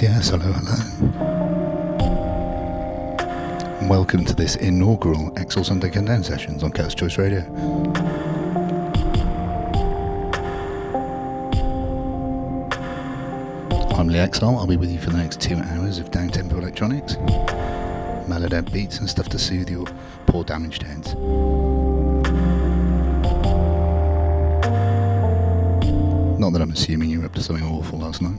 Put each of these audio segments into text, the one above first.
Yes, hello, hello. Welcome to this inaugural Exsil Sunday Comedown Sessions on Cutters Choice Radio. I'm Lee Exsil. I'll be with you for the next two hours of down-tempo electronics, mellowed out beats and stuff to soothe your poor damaged heads. Not that I'm assuming you were up to something awful last night.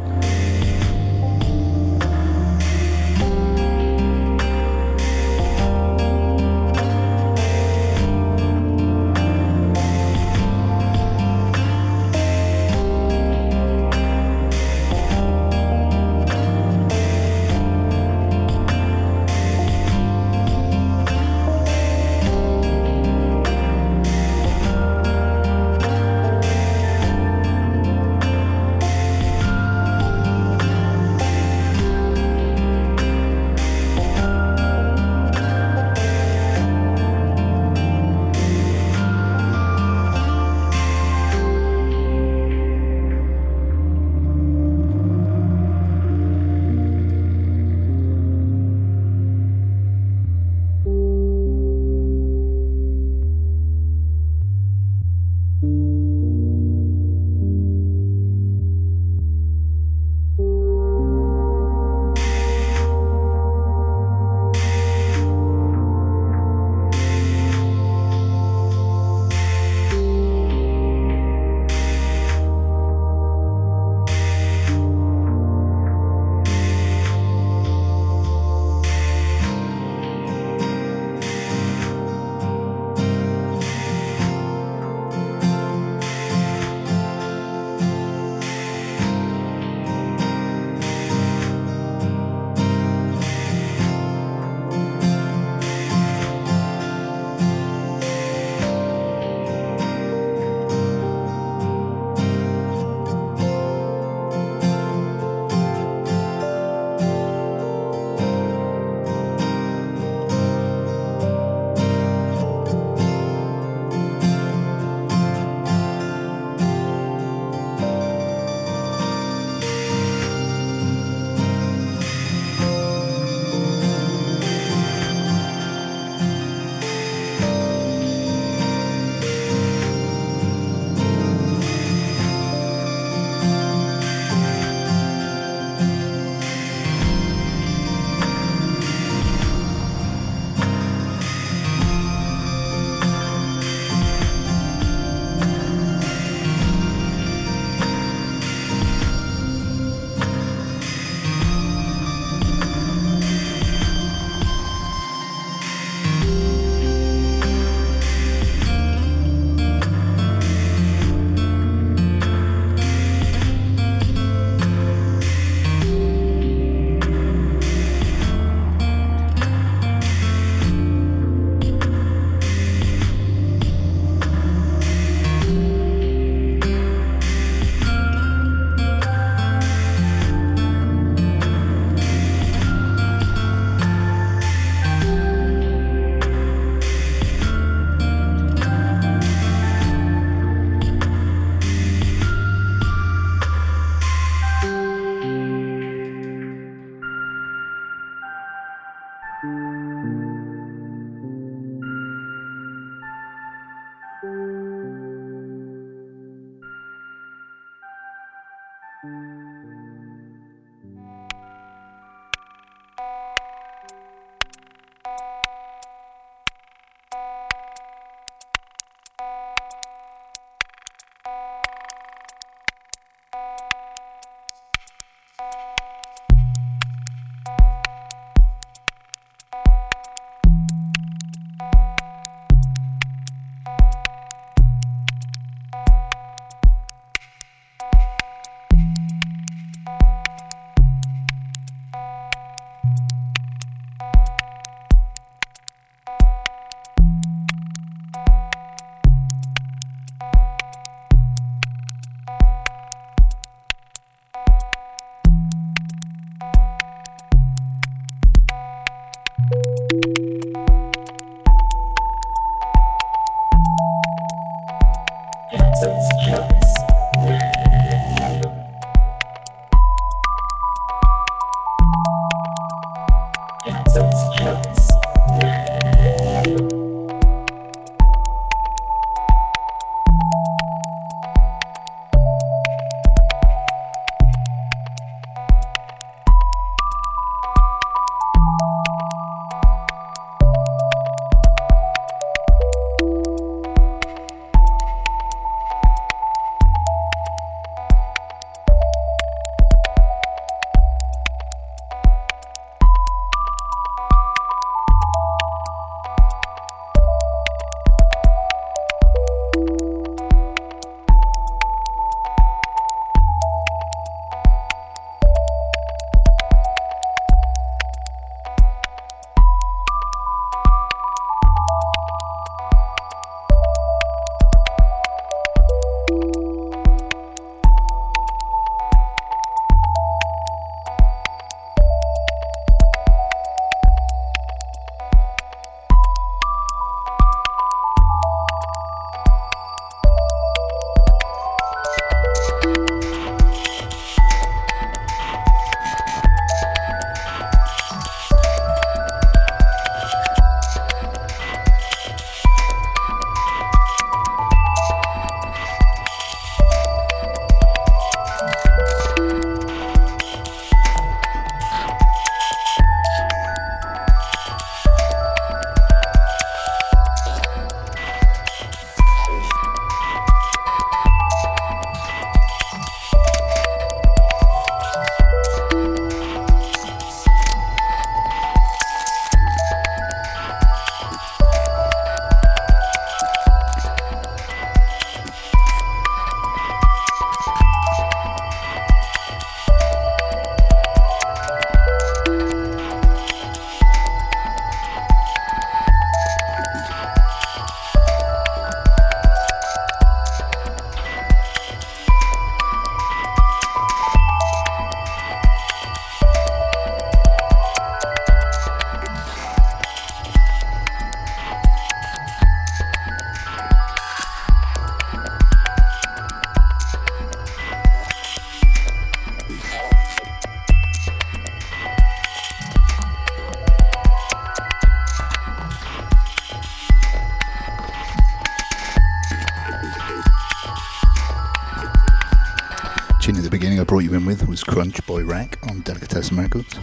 Was Crunch Boy Rack on Delicatessen Records.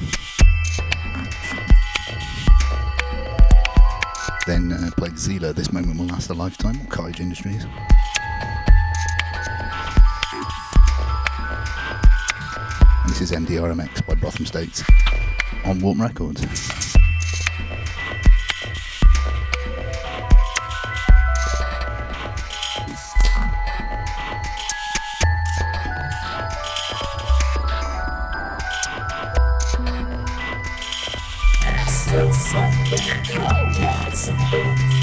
Then uh, played Zila, This Moment Will Last a Lifetime, Cottage Industries. And this is MDRMX by Brotham States on Warp Records. still something I can't explain.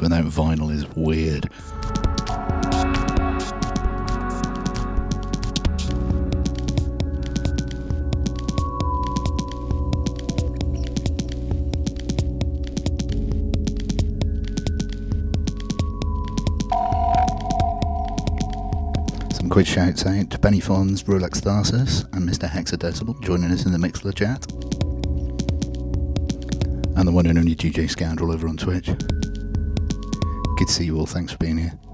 Without vinyl is weird. Some quick shouts out to Benny Fons, Rolex Tharsis, and Mr. Hexadecimal joining us in the Mixlr chat. And the one and only DJ Scoundrel over on Twitch. Good to see you all, thanks for being here.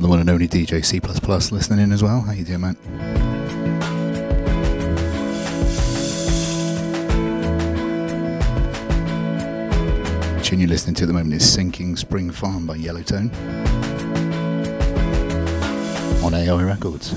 The one and only DJ C++ listening in as well. How you doing, man? Tune you're listening to at the moment is Sinking Spring Farm by Yellowtone on AI Records.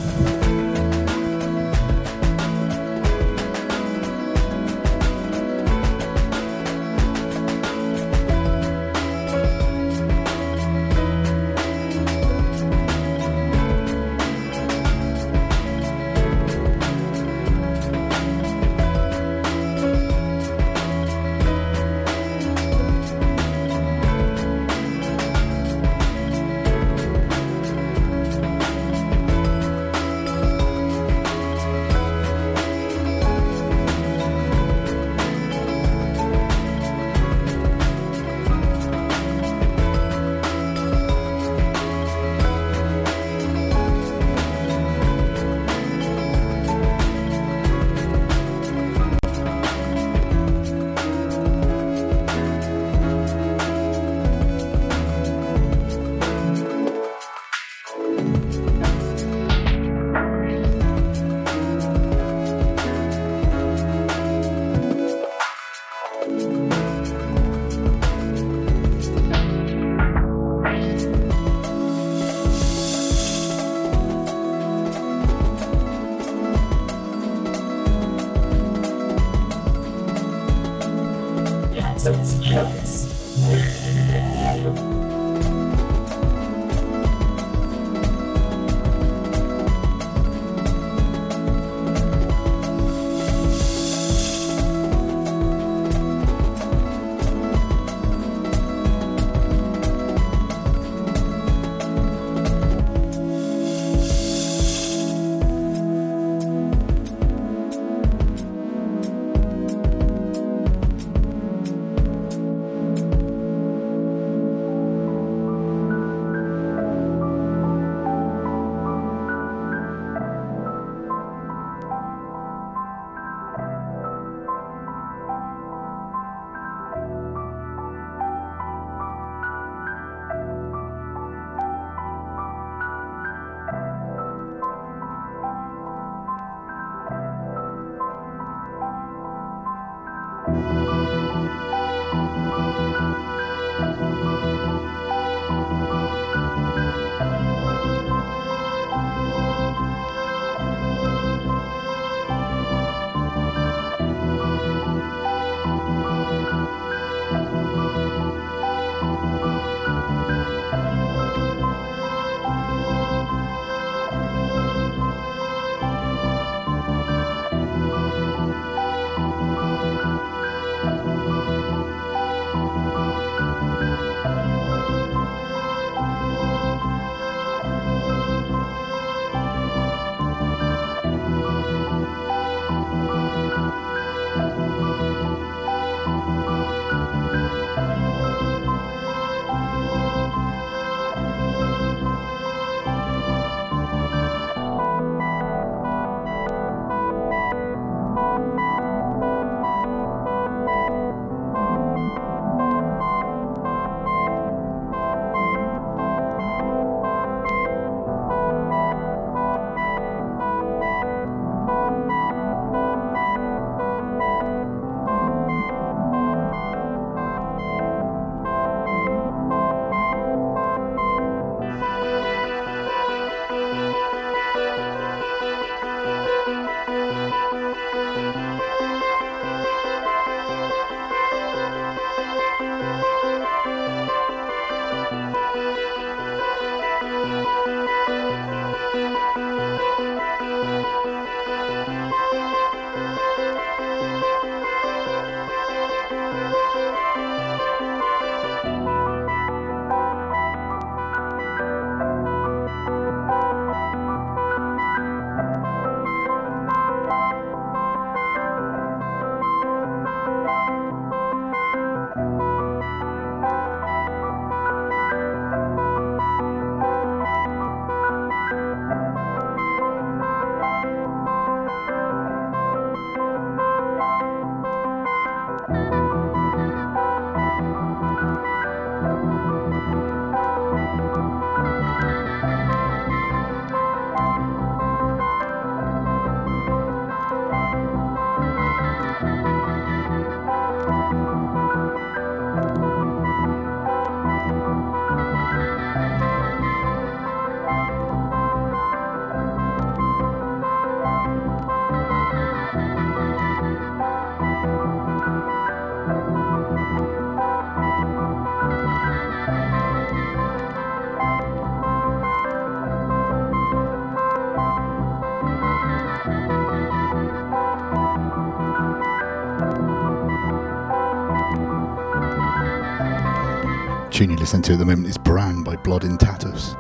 Listening to at the moment is Bran by Blood in Tatus. Who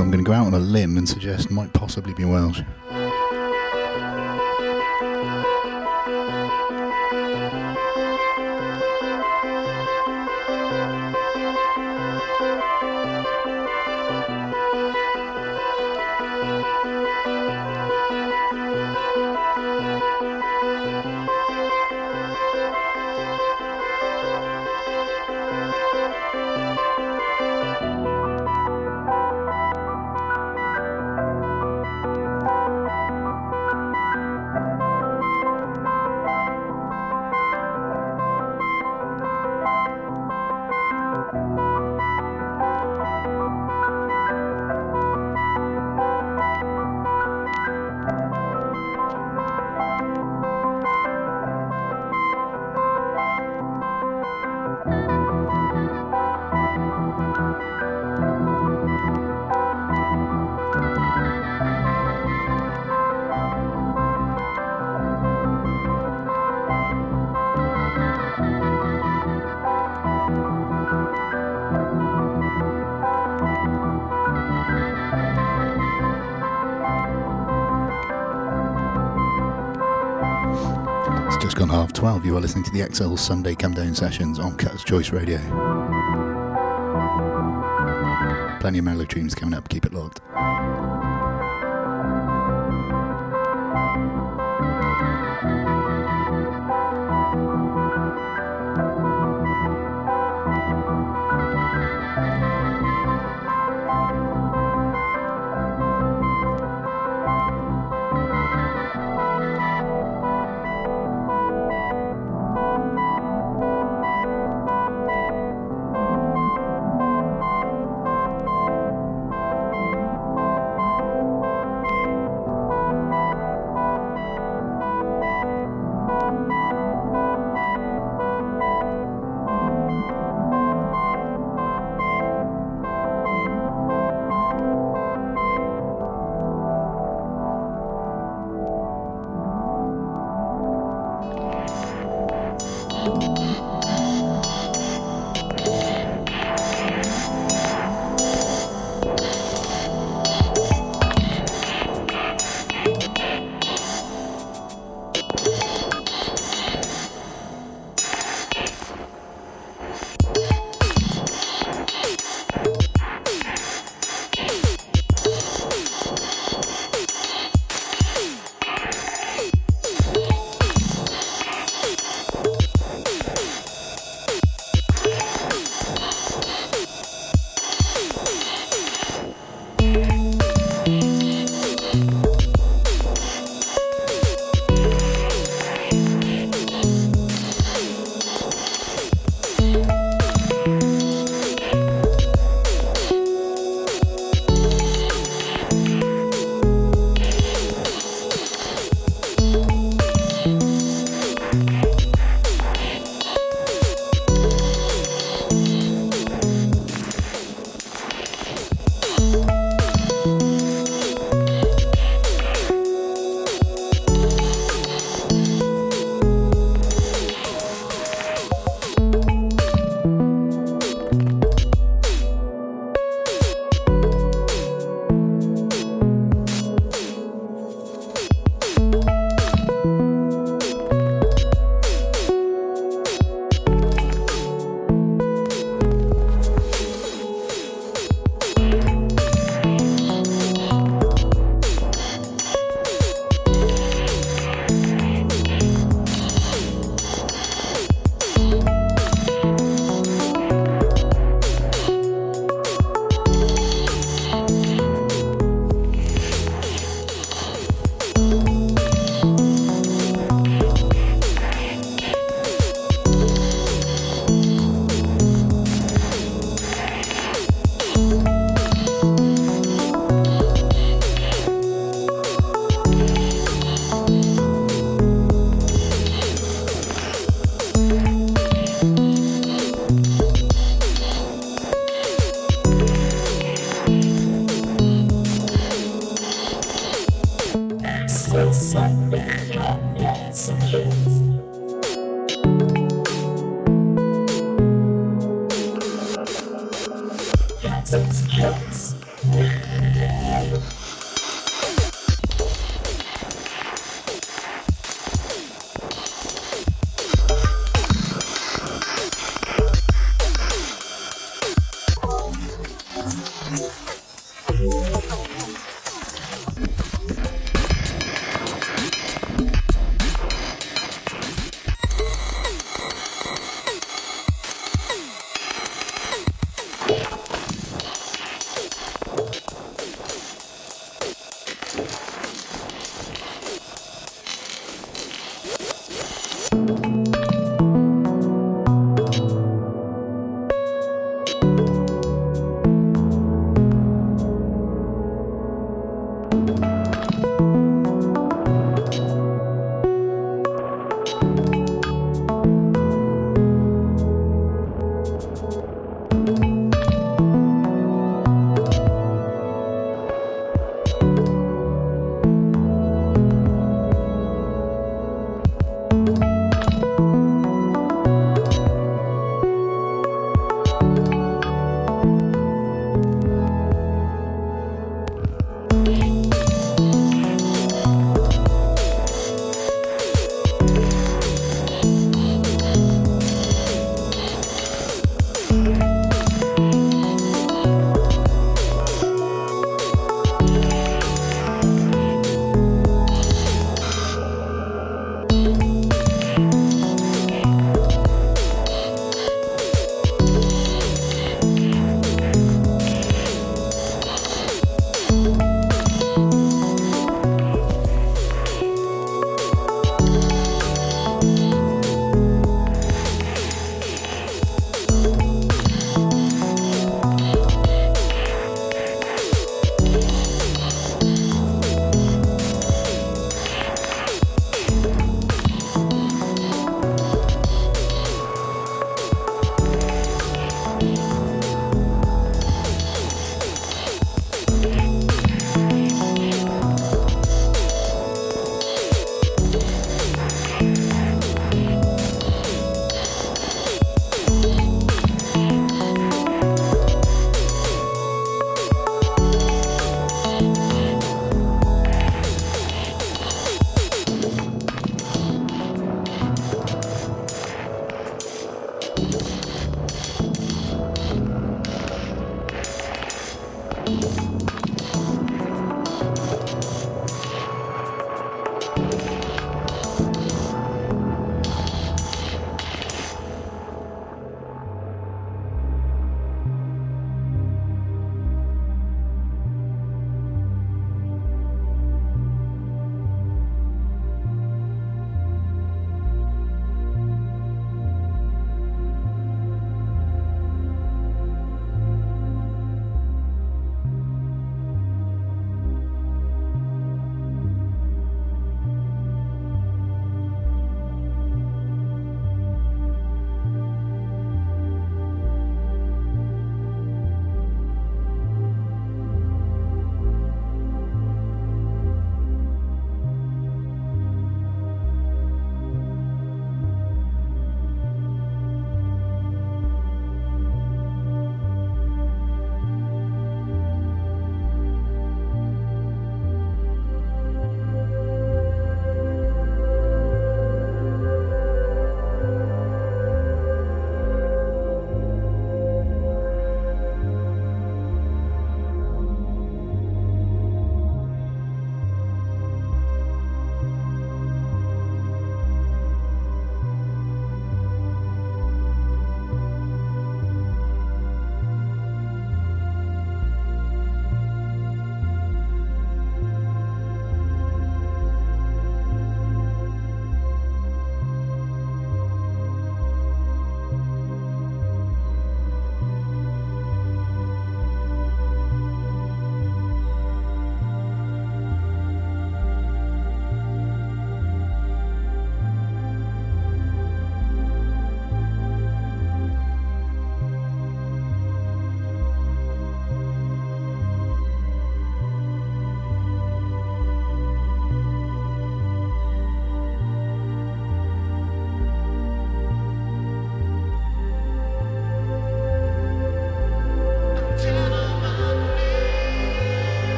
I'm going to go out on a limb and suggest might possibly be Welsh. 12. You are listening to the Exsil Sunday Come Down sessions on Cutters Choice Radio. Plenty of mellow tunes coming up. Keep it locked.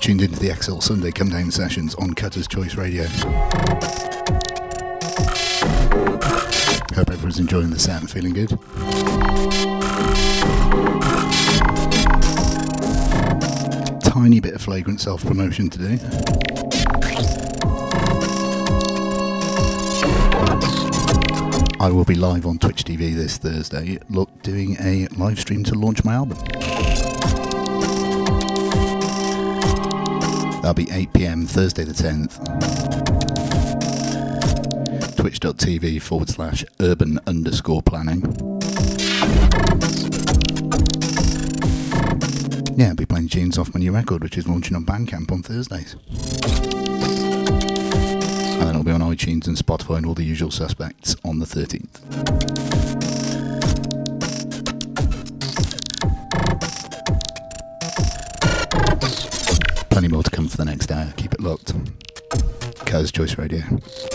Tuned into the Exsil Sunday Come Down sessions on Cutters Choice Radio. Hope everyone's enjoying the set and feeling good. Tiny bit of flagrant self promotion today. I will be live on Twitch TV this Thursday, look, doing a live stream to launch my album. That'll be 8 pm Thursday the 10th. Twitch.tv forward slash urban underscore planning. Yeah, I'll be playing tunes off my new record, which is launching on Bandcamp on Thursdays. And then it'll be on iTunes and Spotify and all the usual suspects on the 13th. Kaz Choice Radio.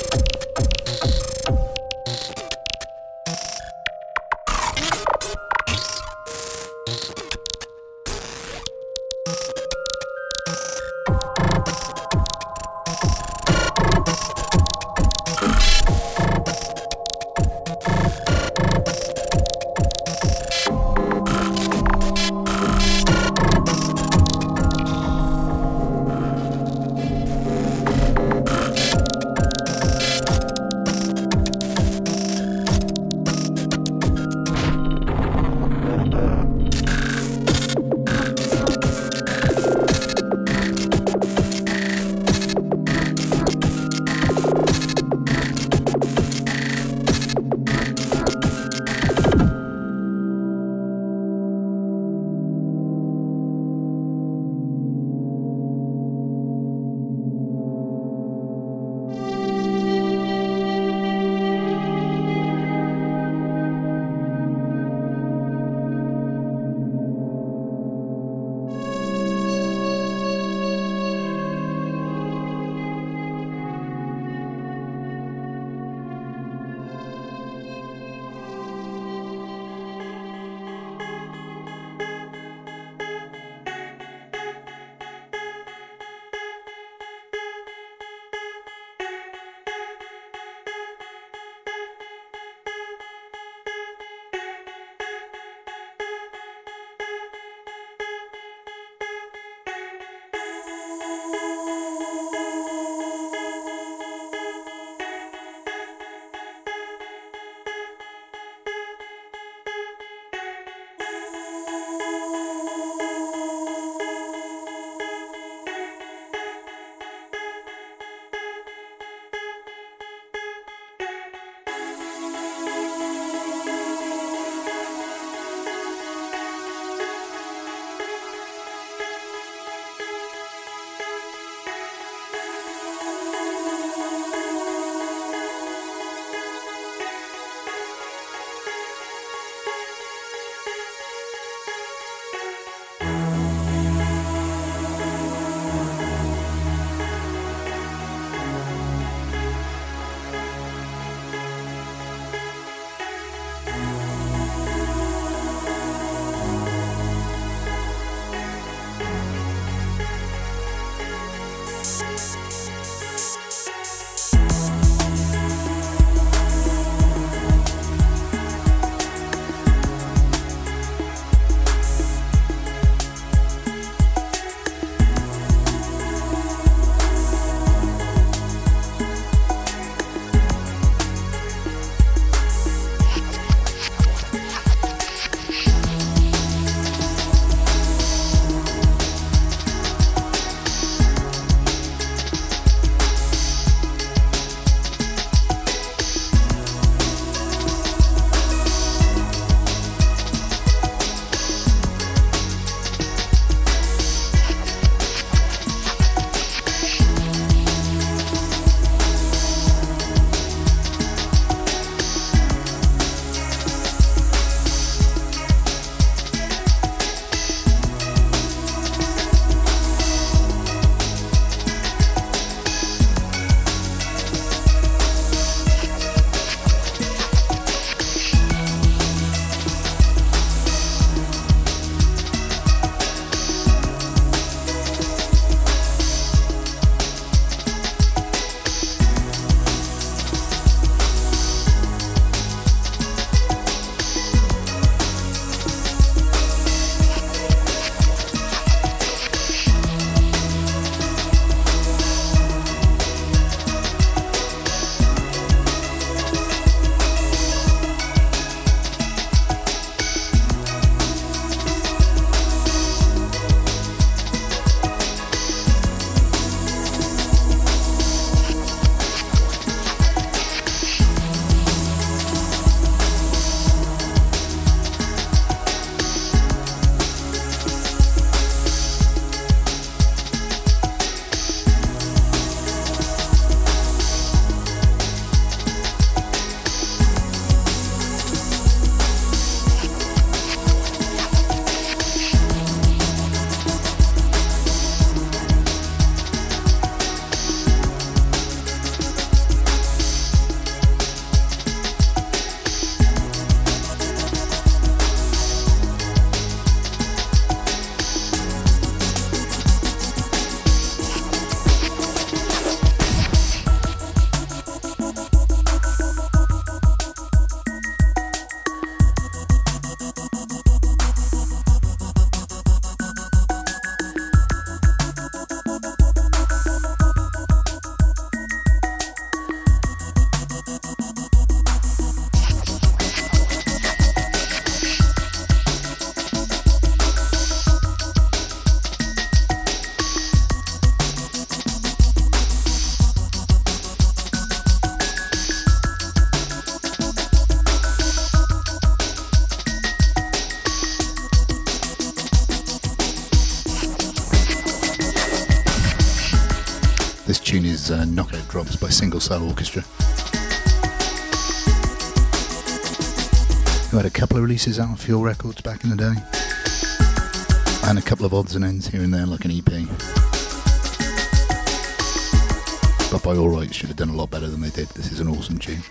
Uh, Knockout Drops by Single Cell Orchestra. Who had a couple of releases out of Fuel Records back in the day. And a couple of odds and ends here and there, like an EP. But by all rights, should have done a lot better than they did. This is an awesome tune.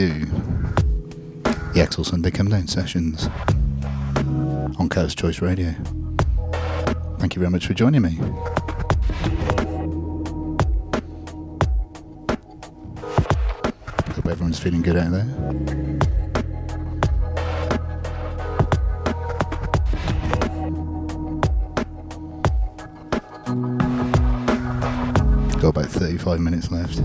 To the Exsil Sunday Come Down sessions on Cutters Choice Radio. Thank you very much for joining me. Hope everyone's feeling good out there. Got about 35 minutes left.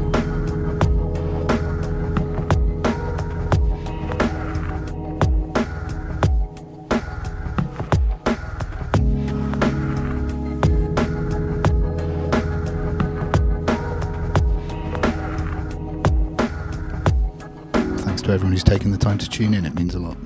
Taken the time to tune in, it means a lot.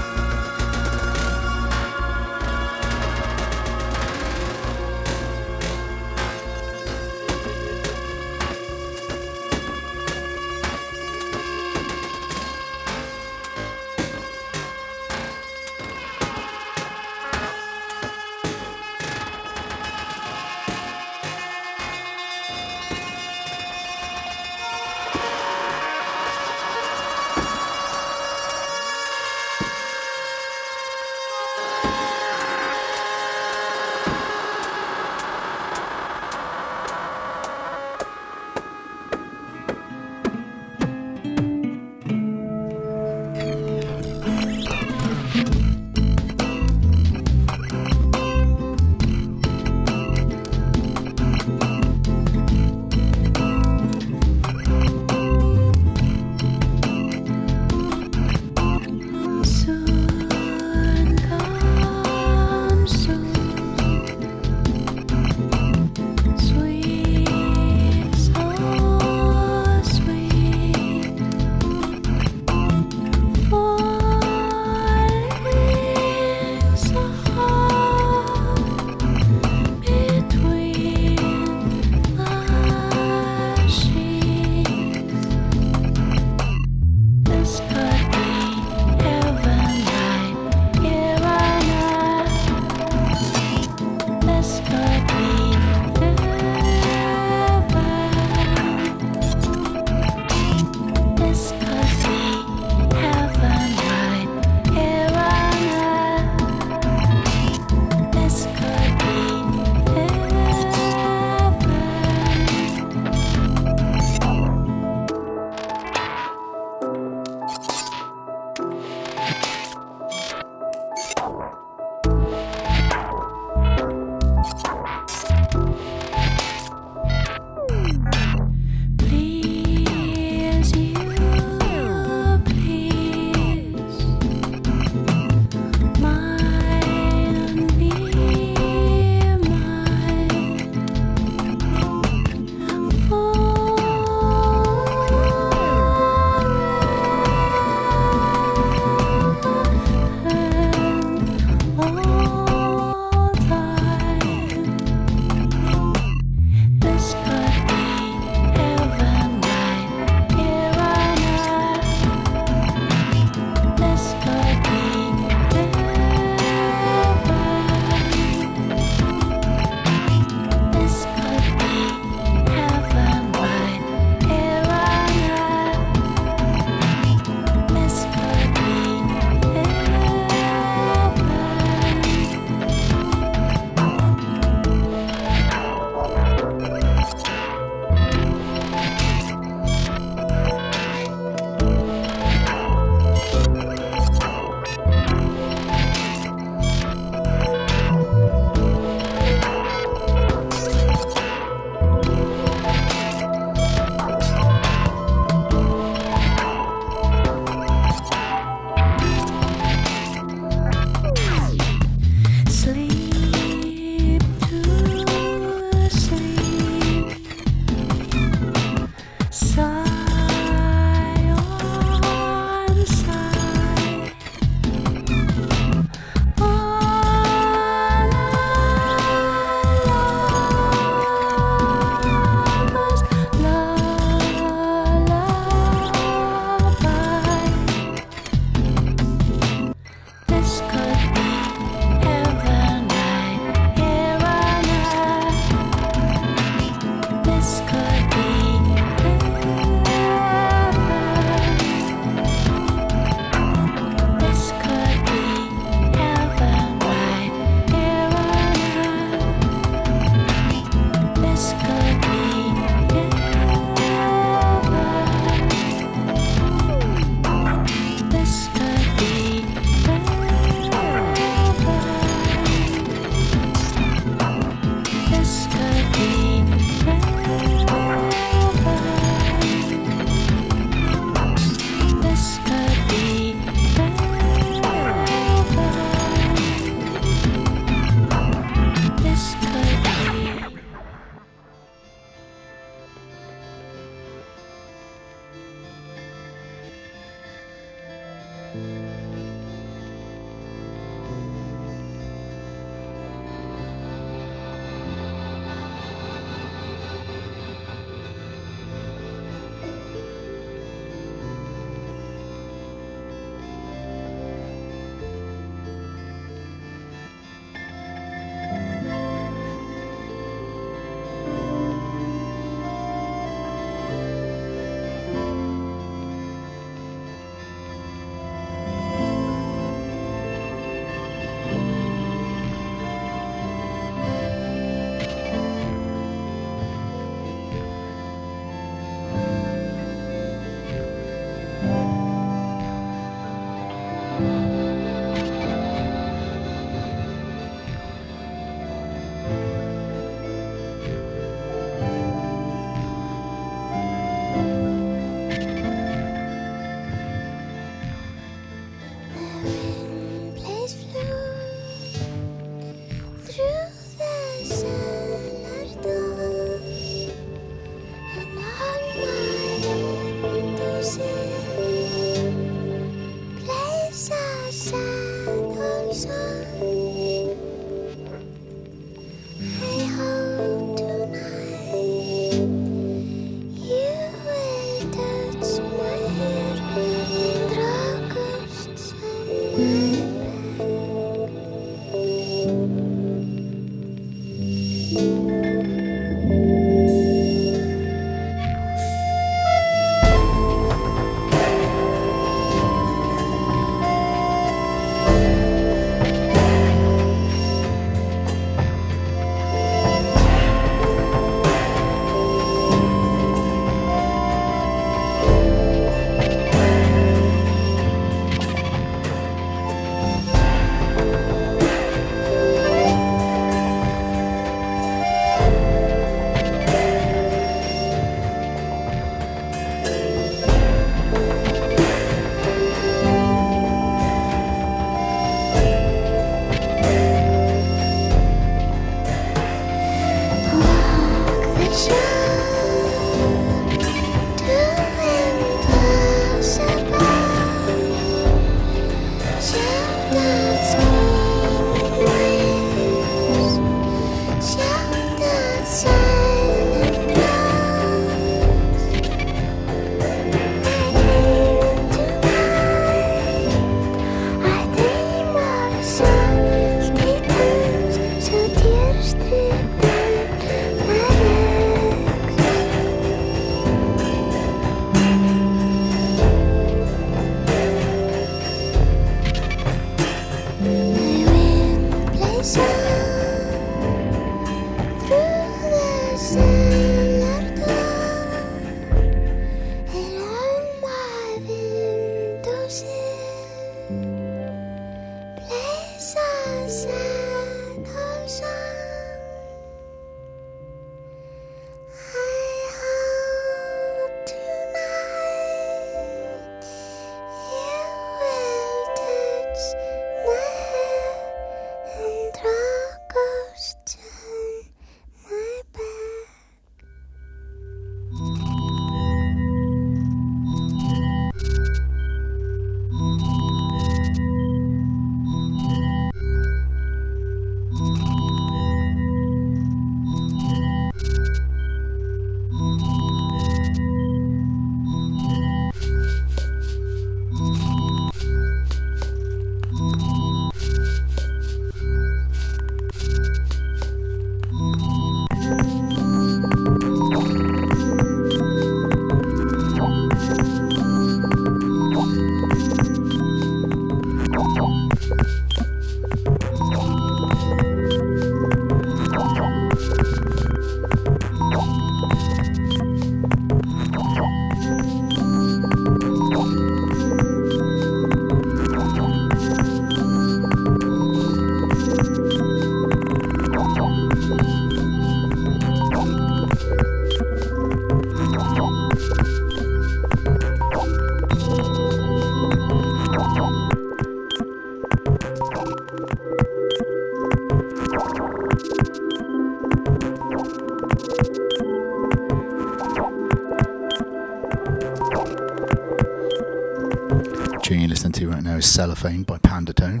Now is Cellophane by Pandatone.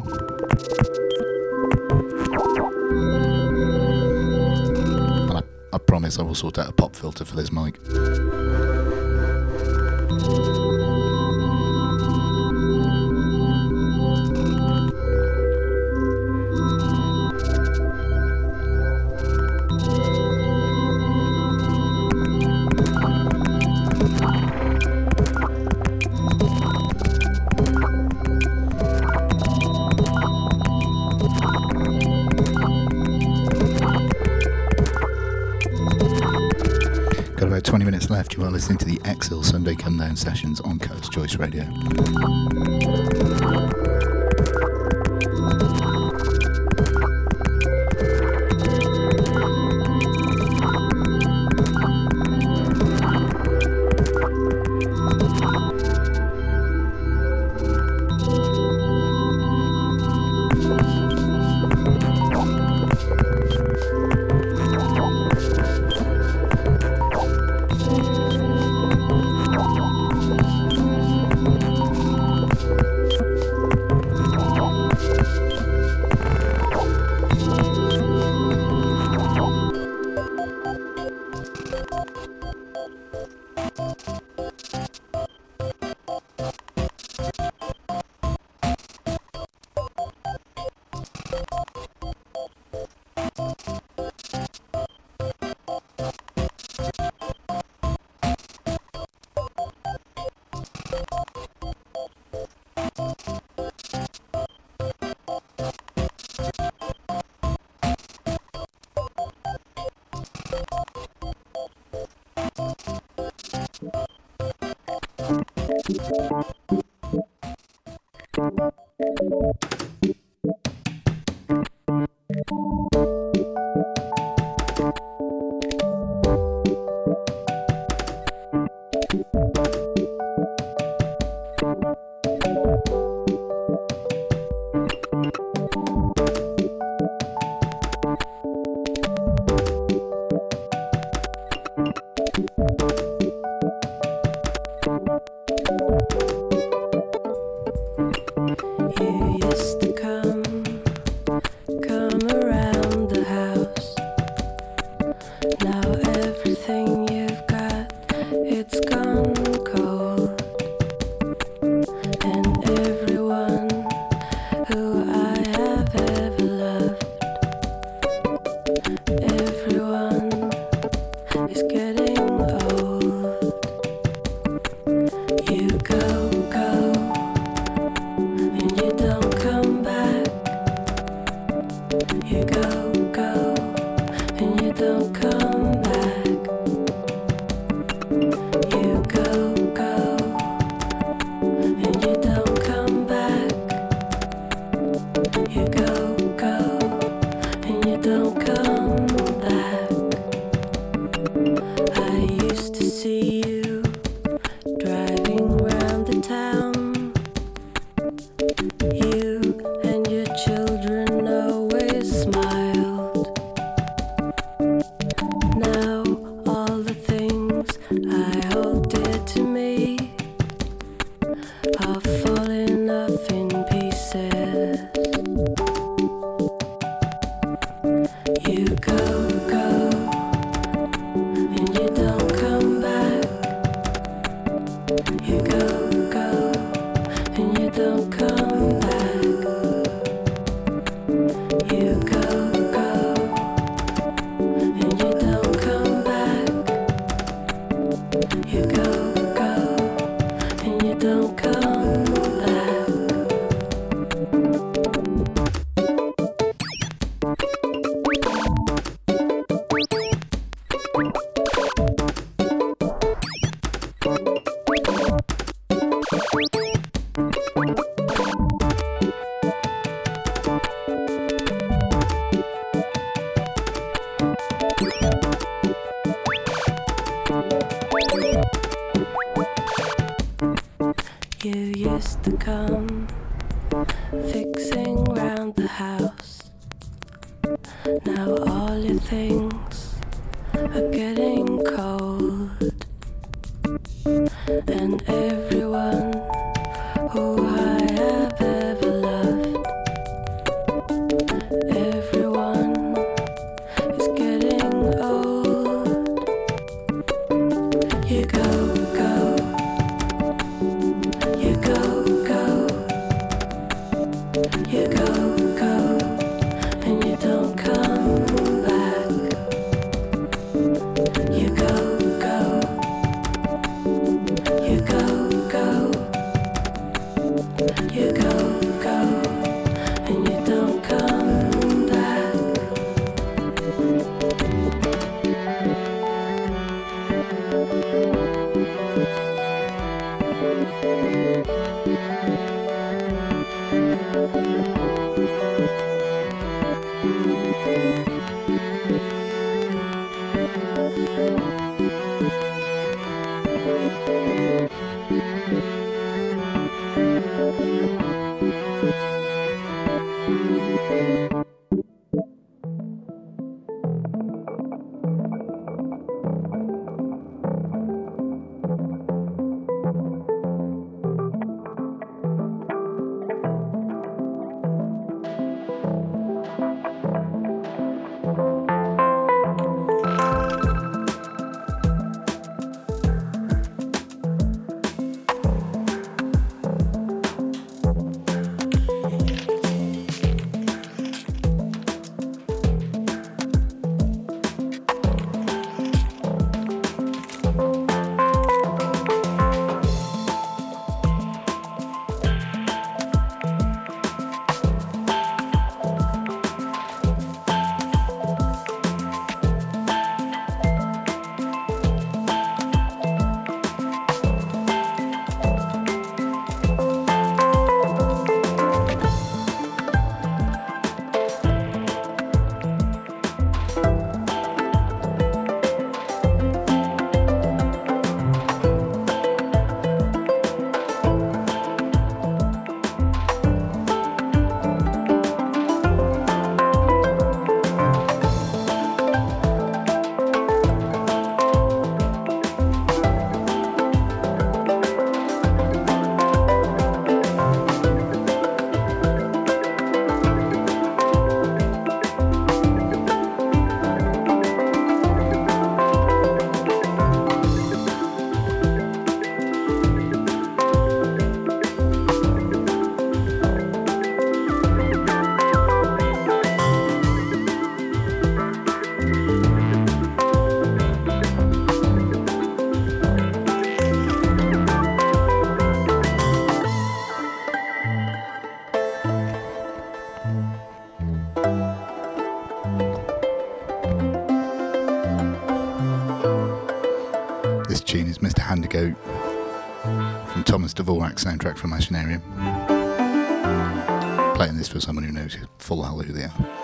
And mm. I, I promise I will sort out a pop filter for this mic. Down sessions on Cutters Choice Radio. And everyone Dvorak soundtrack from Machinarium. Playing this for someone who knows full hell who they are.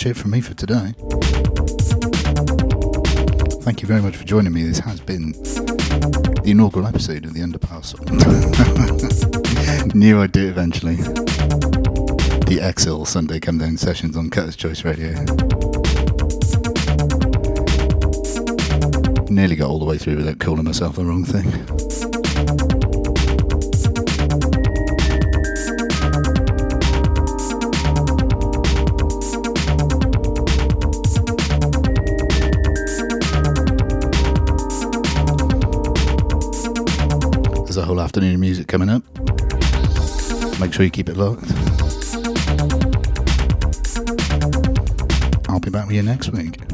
Much it from me for today. Thank you very much for joining me. This has been the inaugural episode of the Underpass. Knew I'd do eventually. The Exsil Sunday Come Down sessions on Cutter's Choice Radio. Nearly got all the way through without calling myself the wrong thing. Afternoon of music coming up. Make sure you keep it locked. I'll be back with you next week.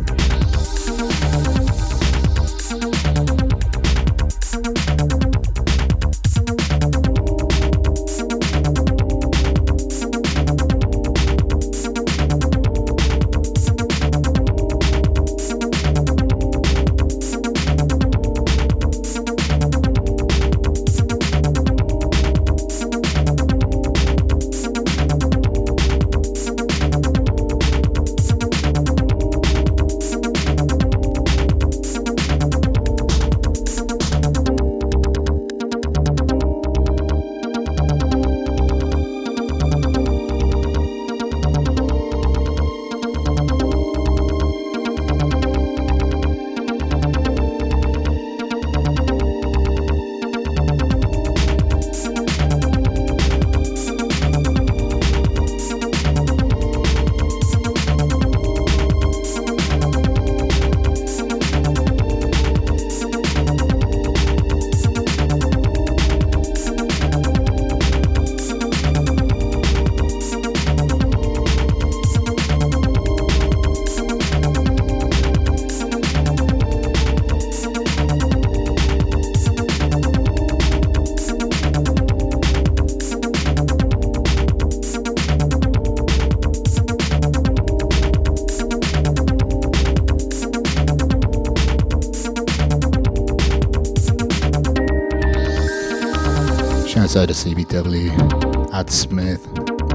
CBW, Ad Smith,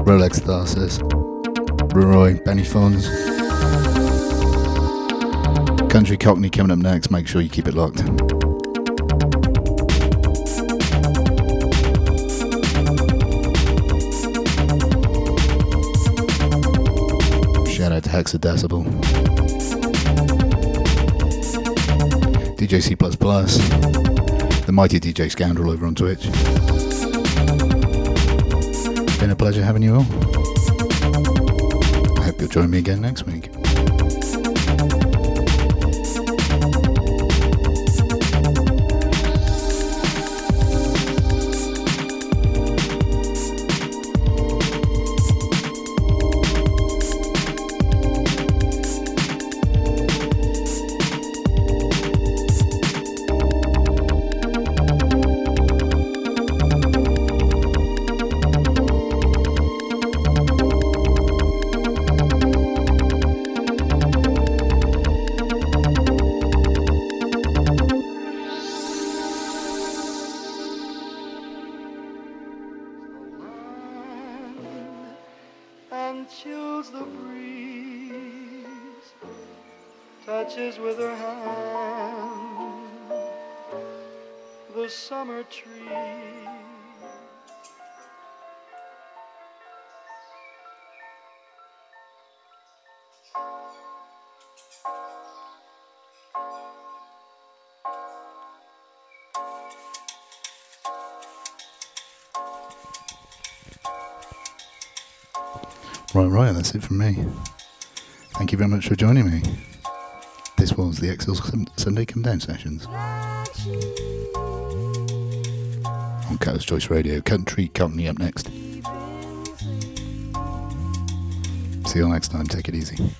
Rolex Tharsis, Roy, Benny Fons. Country Cockney coming up next. Make sure you keep it locked. Shout out to Hexadecibel. DJ C++, the mighty DJ Scoundrel over on Twitch pleasure having you all. I hope you'll join me again next week. That's it from me. Thank you very much for joining me. This was the Exsil Sunday Come Down sessions. On Cutter's Choice Radio, Country Company up next. See you all next time, take it easy.